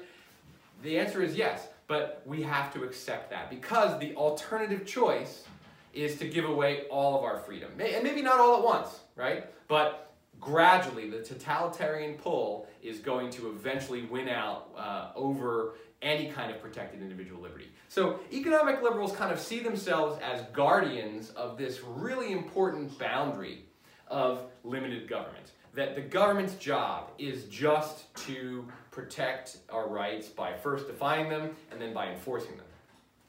The answer is yes, but we have to accept that because the alternative choice is to give away all of our freedom. And maybe not all at once, right? But gradually, the totalitarian pull is going to eventually win out uh, over any kind of protected individual liberty. So economic liberals kind of see themselves as guardians of this really important boundary of limited government. That the government's job is just to protect our rights by first defining them and then by enforcing them.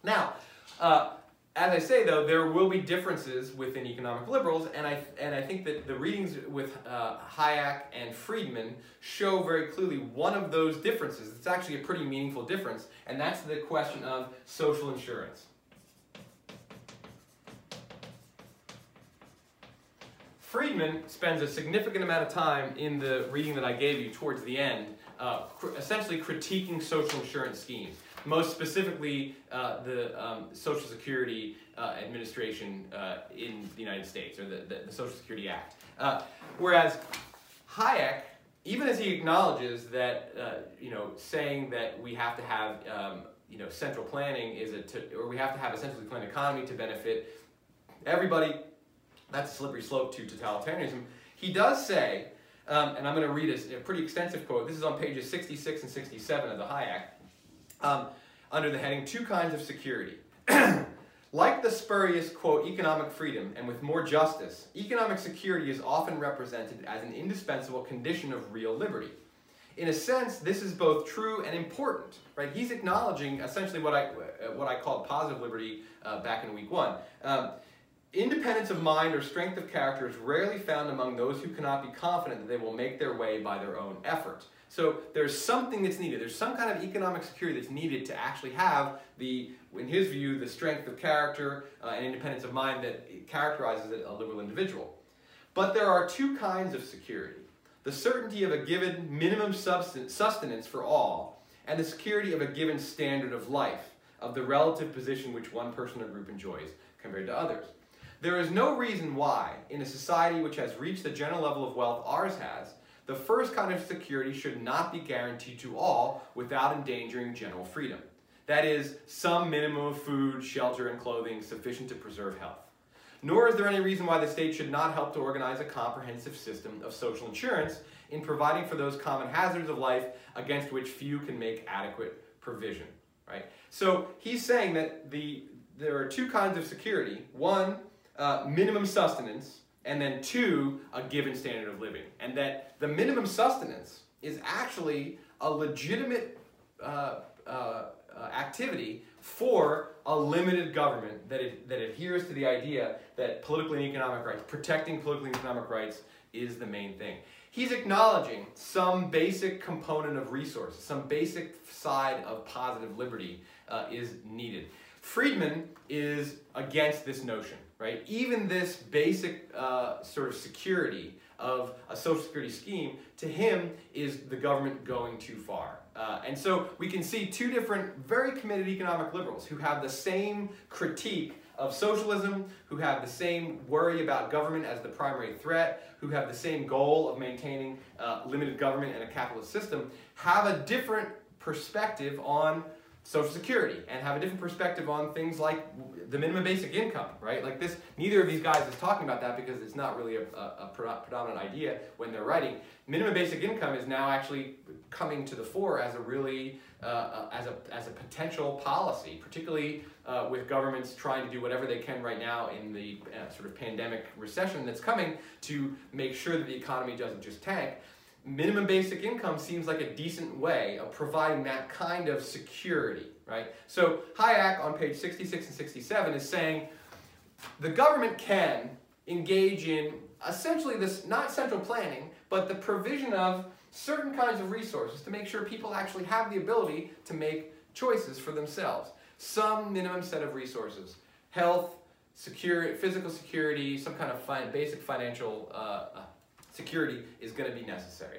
Now, uh, as I say, though, there will be differences within economic liberals, and I, and I think that the readings with uh, Hayek and Friedman show very clearly one of those differences. It's actually a pretty meaningful difference, and that's the question of social insurance. Friedman spends a significant amount of time in the reading that I gave you towards the end, uh, cr essentially critiquing social insurance schemes. Most specifically, uh, the um, Social Security uh, Administration uh, in the United States, or the, the, the Social Security Act. Uh, whereas Hayek, even as he acknowledges that, uh, you know, saying that we have to have, um, you know, central planning is a, or we have to have a centrally planned economy to benefit everybody, that's a slippery slope to totalitarianism. He does say, um, and I'm going to read a, a, pretty extensive quote. This is on pages 66 and 67 of the Hayek, um, under the heading Two Kinds of Security. like the spurious, quote, economic freedom, and with more justice, economic security is often represented as an indispensable condition of real liberty. In a sense, this is both true and important, right? He's acknowledging essentially what I, what I called positive liberty uh, back in week one. Um, Independence of mind or strength of character is rarely found among those who cannot be confident that they will make their way by their own effort. So there's something that's needed. There's some kind of economic security that's needed to actually have the, in his view, the strength of character uh, and independence of mind that characterizes a liberal individual. But there are two kinds of security. The certainty of a given minimum sustenance for all, and the security of a given standard of life, of the relative position which one person or group enjoys compared to others. There is no reason why, in a society which has reached the general level of wealth ours has, the first kind of security should not be guaranteed to all without endangering general freedom. That is, some minimum of food, shelter, and clothing sufficient to preserve health. Nor is there any reason why the state should not help to organize a comprehensive system of social insurance in providing for those common hazards of life against which few can make adequate provision. Right? So he's saying that the, there are two kinds of security. One uh, minimum sustenance, and then two, a given standard of living. And that the minimum sustenance is actually a legitimate uh, uh, uh activity for a limited government that, it, that adheres to the idea that political and economic rights, protecting political and economic rights is the main thing. He's acknowledging some basic component of resources, some basic side of positive liberty uh, is needed. Friedman is against this notion right? Even this basic uh, sort of security of a social security scheme, to him, is the government going too far. Uh, and so we can see two different, very committed economic liberals who have the same critique of socialism, who have the same worry about government as the primary threat, who have the same goal of maintaining uh, limited government and a capitalist system, have a different perspective on Social Security and have a different perspective on things like the minimum basic income, right? Like this, neither of these guys is talking about that because it's not really a, a, a predominant idea when they're writing. Minimum basic income is now actually coming to the fore as a really, uh, uh, as, a, as a potential policy, particularly uh, with governments trying to do whatever they can right now in the uh, sort of pandemic recession that's coming to make sure that the economy doesn't just tank minimum basic income seems like a decent way of providing that kind of security, right? So Hayek on page 66 and 67 is saying the government can engage in essentially this, not central planning, but the provision of certain kinds of resources to make sure people actually have the ability to make choices for themselves. Some minimum set of resources. Health, security, physical security, some kind of basic financial uh, security is going to be necessary.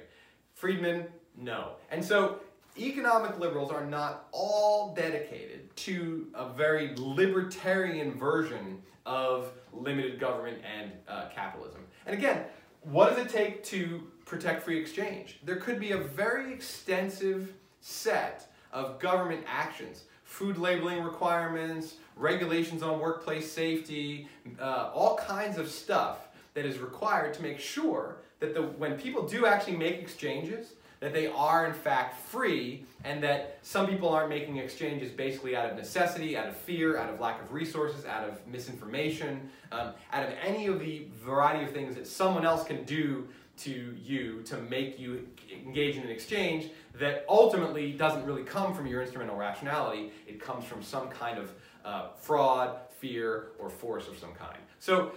Friedman, no. And so economic liberals are not all dedicated to a very libertarian version of limited government and uh, capitalism. And again, what does it take to protect free exchange? There could be a very extensive set of government actions, food labeling requirements, regulations on workplace safety, uh, all kinds of stuff that is required to make sure that the, when people do actually make exchanges, that they are in fact free and that some people aren't making exchanges basically out of necessity, out of fear, out of lack of resources, out of misinformation, um, out of any of the variety of things that someone else can do to you to make you engage in an exchange that ultimately doesn't really come from your instrumental rationality. It comes from some kind of uh, fraud, fear, or force of some kind. So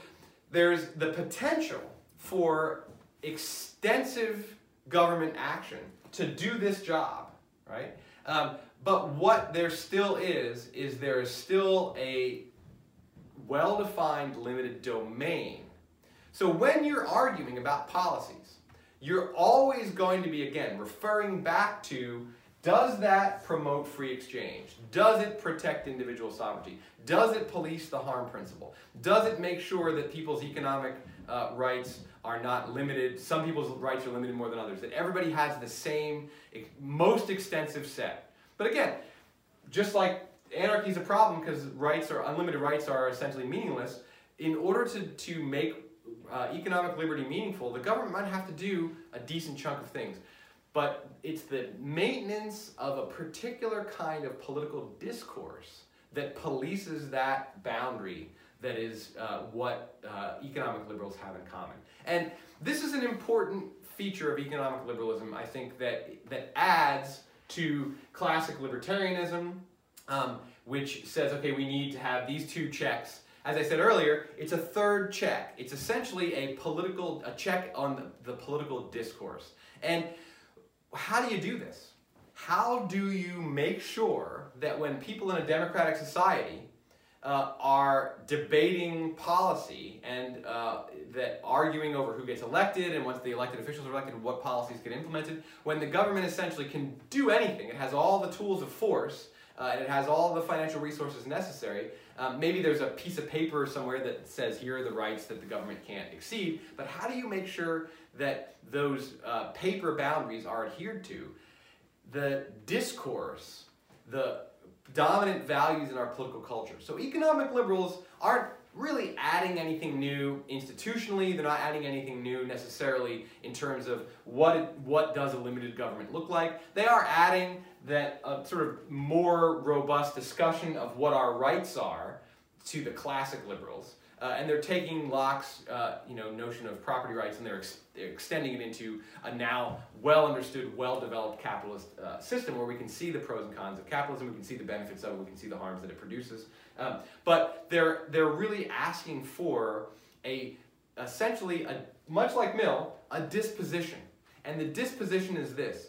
there's the potential for extensive government action to do this job, right? Um, but what there still is, is there is still a well-defined limited domain. So when you're arguing about policies, you're always going to be, again, referring back to does that promote free exchange? Does it protect individual sovereignty? Does it police the harm principle? Does it make sure that people's economic uh, rights are not limited? Some people's rights are limited more than others. That everybody has the same, most extensive set. But again, just like anarchy is a problem because rights are unlimited rights are essentially meaningless. In order to, to make uh, economic liberty meaningful, the government might have to do a decent chunk of things. But it's the maintenance of a particular kind of political discourse that polices that boundary that is uh, what uh, economic liberals have in common. And this is an important feature of economic liberalism, I think, that, that adds to classic libertarianism, um, which says, okay, we need to have these two checks. As I said earlier, it's a third check. It's essentially a political, a check on the, the political discourse. And how do you do this? How do you make sure that when people in a democratic society uh, are debating policy and uh, that arguing over who gets elected and once the elected officials are elected, what policies get implemented, when the government essentially can do anything, it has all the tools of force uh, and it has all the financial resources necessary. Um, maybe there's a piece of paper somewhere that says here are the rights that the government can't exceed, but how do you make sure that those uh, paper boundaries are adhered to? The discourse, the dominant values in our political culture. So economic liberals aren't really adding anything new institutionally. They're not adding anything new necessarily in terms of what it, what does a limited government look like. They are adding that uh, sort of more robust discussion of what our rights are to the classic liberals. Uh, and they're taking Locke's uh, you know, notion of property rights and they're, ex they're, extending it into a now well understood, well developed capitalist uh, system where we can see the pros and cons of capitalism, we can see the benefits of it, we can see the harms that it produces. Um, but they're, they're really asking for a essentially, a, much like Mill, a disposition. And the disposition is this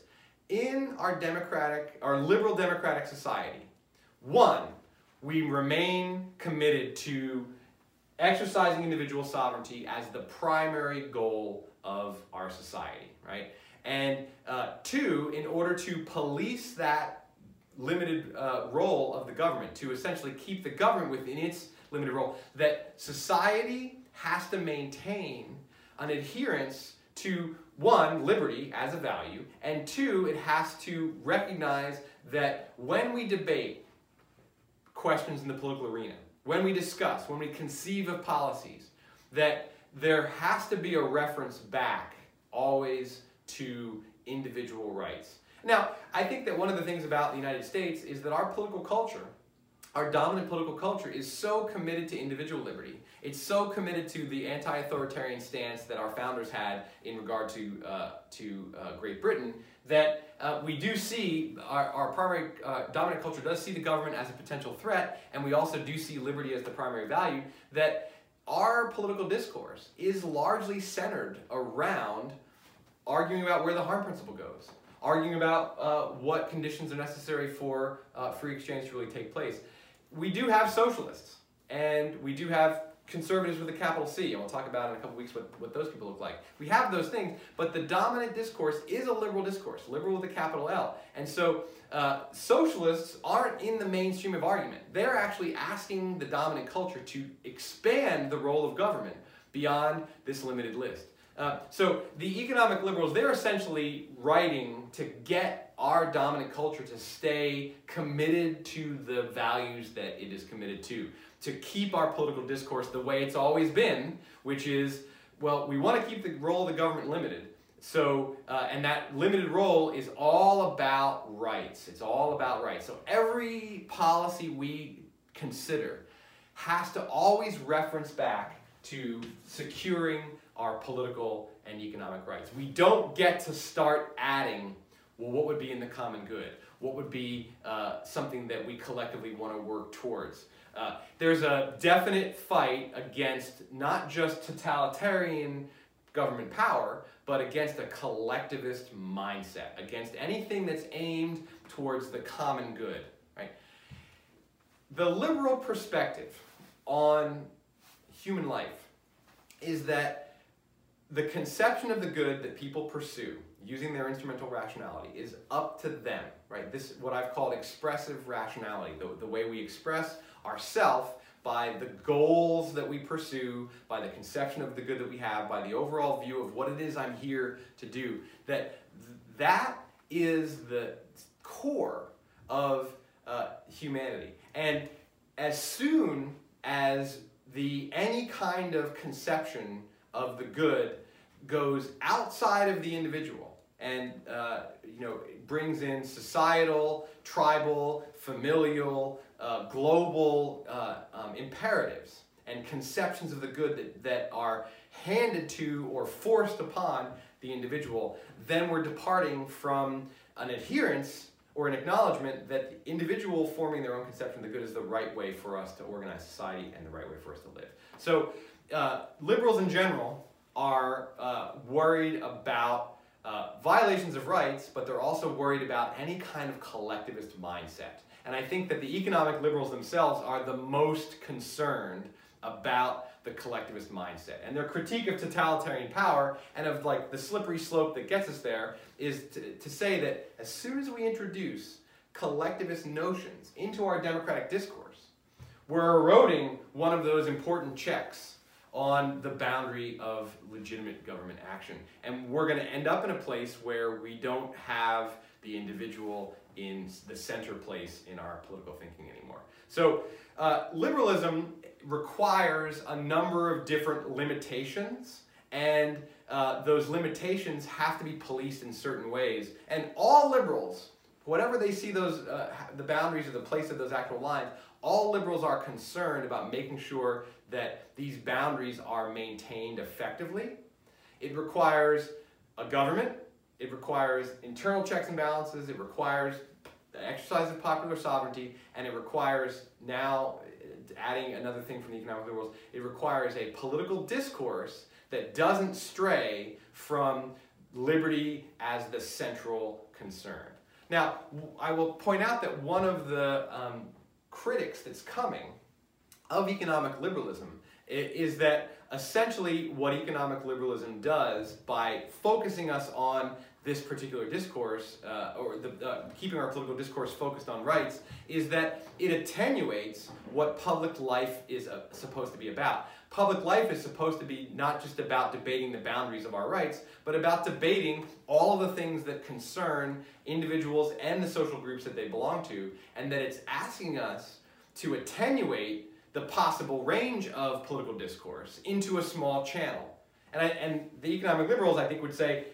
in our democratic, our liberal democratic society, one, we remain committed to exercising individual sovereignty as the primary goal of our society, right? And uh, two, in order to police that limited uh, role of the government, to essentially keep the government within its limited role, that society has to maintain an adherence to one, liberty as a value, and two, it has to recognize that when we debate questions in the political arena, when we discuss, when we conceive of policies, that there has to be a reference back always to individual rights. Now, I think that one of the things about the United States is that our political culture, our dominant political culture, is so committed to individual liberty. It's so committed to the anti-authoritarian stance that our founders had in regard to, uh, to uh, Great Britain that uh, we do see our, our primary uh, dominant culture does see the government as a potential threat, and we also do see liberty as the primary value, that our political discourse is largely centered around arguing about where the harm principle goes, arguing about uh, what conditions are necessary for uh, free exchange to really take place. We do have socialists, and we do have conservatives with a capital C, and we'll talk about in a couple weeks what, what those people look like. We have those things, but the dominant discourse is a liberal discourse, liberal with a capital L. And so uh, socialists aren't in the mainstream of argument. They're actually asking the dominant culture to expand the role of government beyond this limited list. Uh, so the economic liberals, they're essentially writing to get our dominant culture to stay committed to the values that it is committed to to keep our political discourse the way it's always been, which is, well, we want to keep the role of the government limited. So, uh, and that limited role is all about rights. It's all about rights. So every policy we consider has to always reference back to securing our political and economic rights. We don't get to start adding, well, what would be in the common good? What would be uh, something that we collectively want to work towards? Uh, there's a definite fight against not just totalitarian government power, but against a collectivist mindset, against anything that's aimed towards the common good. Right? The liberal perspective on human life is that the conception of the good that people pursue using their instrumental rationality is up to them, right? This what I've called expressive rationality, the, the way we express ourself by the goals that we pursue, by the conception of the good that we have, by the overall view of what it is I'm here to do. That that is the core of uh, humanity. And as soon as the any kind of conception of the good goes outside of the individual and uh, you know brings in societal, tribal, familial, uh, global uh, um, imperatives and conceptions of the good that, that are handed to or forced upon the individual, then we're departing from an adherence or an acknowledgement that the individual forming their own conception of the good is the right way for us to organize society and the right way for us to live. So uh, liberals in general are uh, worried about uh, violations of rights, but they're also worried about any kind of collectivist mindset. And I think that the economic liberals themselves are the most concerned about the collectivist mindset. And their critique of totalitarian power and of like the slippery slope that gets us there is to, to say that as soon as we introduce collectivist notions into our democratic discourse, we're eroding one of those important checks on the boundary of legitimate government action. And we're going to end up in a place where we don't have the individual in the center place in our political thinking anymore. So uh, liberalism requires a number of different limitations and uh, those limitations have to be policed in certain ways. And all liberals, whatever they see those, uh, the boundaries or the place of those actual lines, all liberals are concerned about making sure that these boundaries are maintained effectively. It requires a government, it requires internal checks and balances, it requires the exercise of popular sovereignty, and it requires now, adding another thing from the economic liberals, it requires a political discourse that doesn't stray from liberty as the central concern. Now, I will point out that one of the um, critics that's coming of economic liberalism is that essentially what economic liberalism does by focusing us on this particular discourse, uh, or the, uh, keeping our political discourse focused on rights, is that it attenuates what public life is uh, supposed to be about. Public life is supposed to be not just about debating the boundaries of our rights, but about debating all of the things that concern individuals and the social groups that they belong to, and that it's asking us to attenuate the possible range of political discourse into a small channel. And, I, and the economic liberals, I think, would say,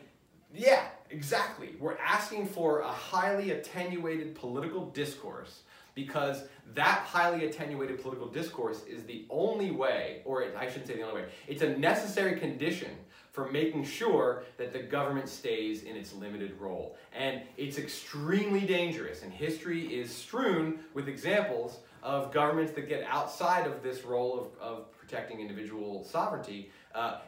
yeah, exactly. We're asking for a highly attenuated political discourse because that highly attenuated political discourse is the only way, or I shouldn't say the only way, it's a necessary condition for making sure that the government stays in its limited role. And it's extremely dangerous, and history is strewn with examples of governments that get outside of this role of, of protecting individual sovereignty, uh,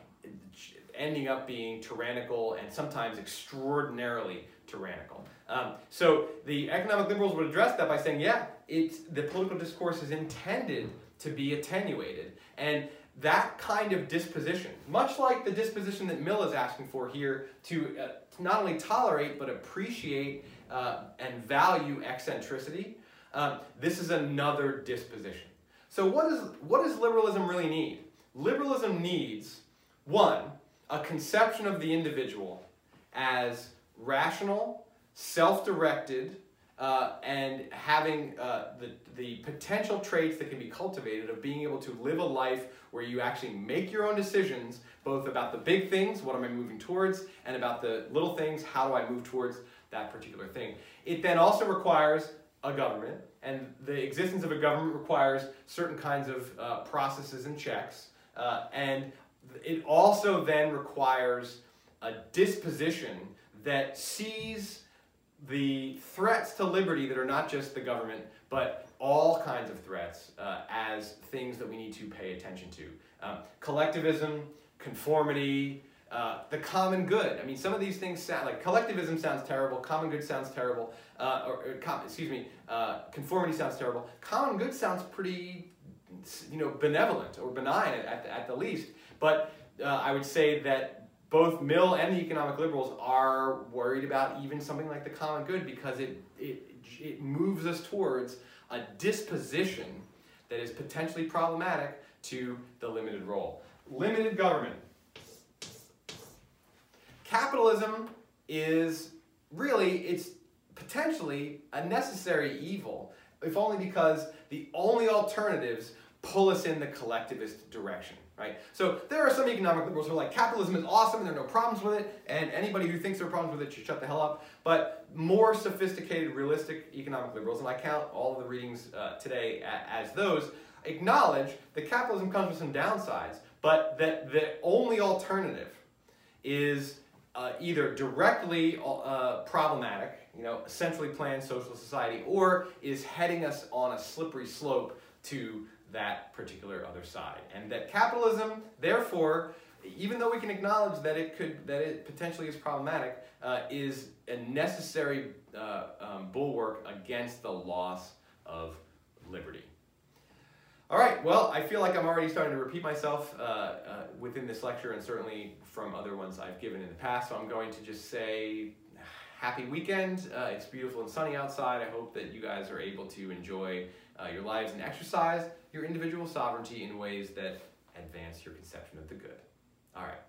ending up being tyrannical and sometimes extraordinarily tyrannical. Um, so the economic liberals would address that by saying, yeah, it's, the political discourse is intended to be attenuated. And that kind of disposition, much like the disposition that Mill is asking for here to, uh, not only tolerate but appreciate uh, and value eccentricity, um, this is another disposition. So what, is, what does liberalism really need? Liberalism needs, one, a conception of the individual as rational, self-directed, uh, and having uh, the, the potential traits that can be cultivated of being able to live a life where you actually make your own decisions, both about the big things, what am I moving towards, and about the little things, how do I move towards that particular thing. It then also requires a government, and the existence of a government requires certain kinds of uh, processes and checks, uh, and it also then requires a disposition that sees the threats to liberty that are not just the government, but all kinds of threats uh, as things that we need to pay attention to. Um, collectivism, conformity, uh, the common good. I mean, some of these things sound like collectivism sounds terrible, common good sounds terrible, uh, or, or com excuse me, uh, conformity sounds terrible. Common good sounds pretty, you know, benevolent or benign at, the, at the least. But uh, I would say that both Mill and the economic liberals are worried about even something like the common good because it, it, it moves us towards a disposition that is potentially problematic to the limited role. Limited government. Capitalism is really, it's potentially a necessary evil, if only because the only alternatives pull us in the collectivist direction right? So there are some economic liberals who are like, capitalism is awesome and there are no problems with it, and anybody who thinks there are problems with it should shut the hell up. But more sophisticated, realistic economic liberals, and I count all of the readings uh, today as those, acknowledge that capitalism comes with some downsides, but that the only alternative is uh, either directly uh, problematic, you know, centrally planned social society, or is heading us on a slippery slope to that particular other side. And that capitalism, therefore, even though we can acknowledge that it could, that it potentially is problematic, uh, is a necessary uh, um, bulwark against the loss of liberty. All right, well, I feel like I'm already starting to repeat myself uh, uh, within this lecture and certainly from other ones I've given in the past, so I'm going to just say happy weekend. Uh, it's beautiful and sunny outside. I hope that you guys are able to enjoy uh, your lives and exercise your individual sovereignty in ways that advance your conception of the good. All right.